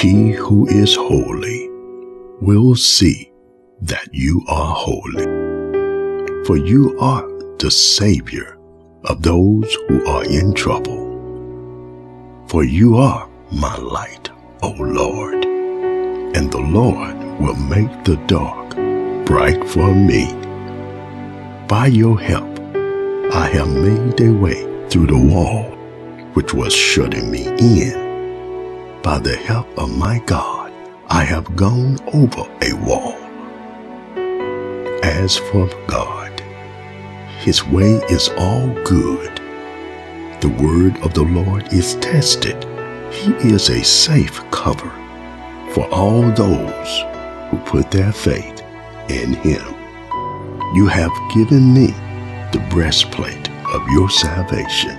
He who is holy will see that you are holy. For you are the Savior of those who are in trouble. For you are my light, O Lord, and the Lord will make the dark bright for me. By your help, I have made a way through the wall which was shutting me in. By the help of my God, I have gone over a wall. As for God, his way is all good. The word of the Lord is tested. He is a safe cover for all those who put their faith in him. You have given me the breastplate of your salvation,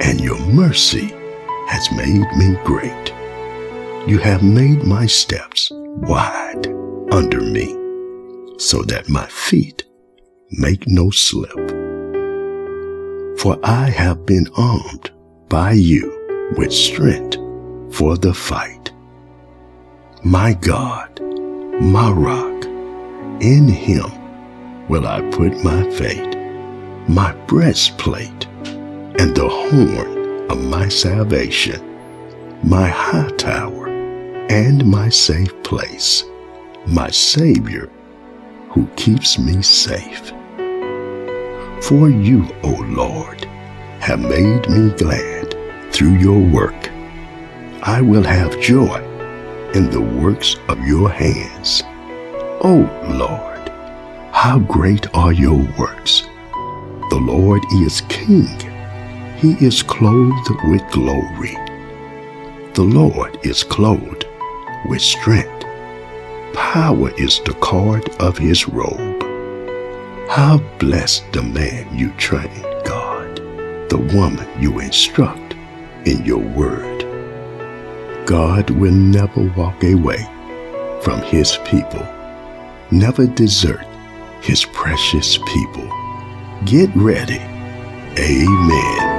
and your mercy has made me great. You have made my steps wide under me, so that my feet make no slip. For I have been armed by you with strength for the fight. My God, my rock, in him will I put my faith, my breastplate, and the horn of my salvation, my high tower, and my safe place, my Savior who keeps me safe. For you, O Lord, have made me glad through your work. I will have joy in the works of your hands. O Lord, how great are your works! The Lord is King. He is clothed with glory. The Lord is clothed with strength. Power is the cord of his robe. How blessed the man you train, God, the woman you instruct in your word. God will never walk away from his people, never desert his precious people. Get ready. Amen.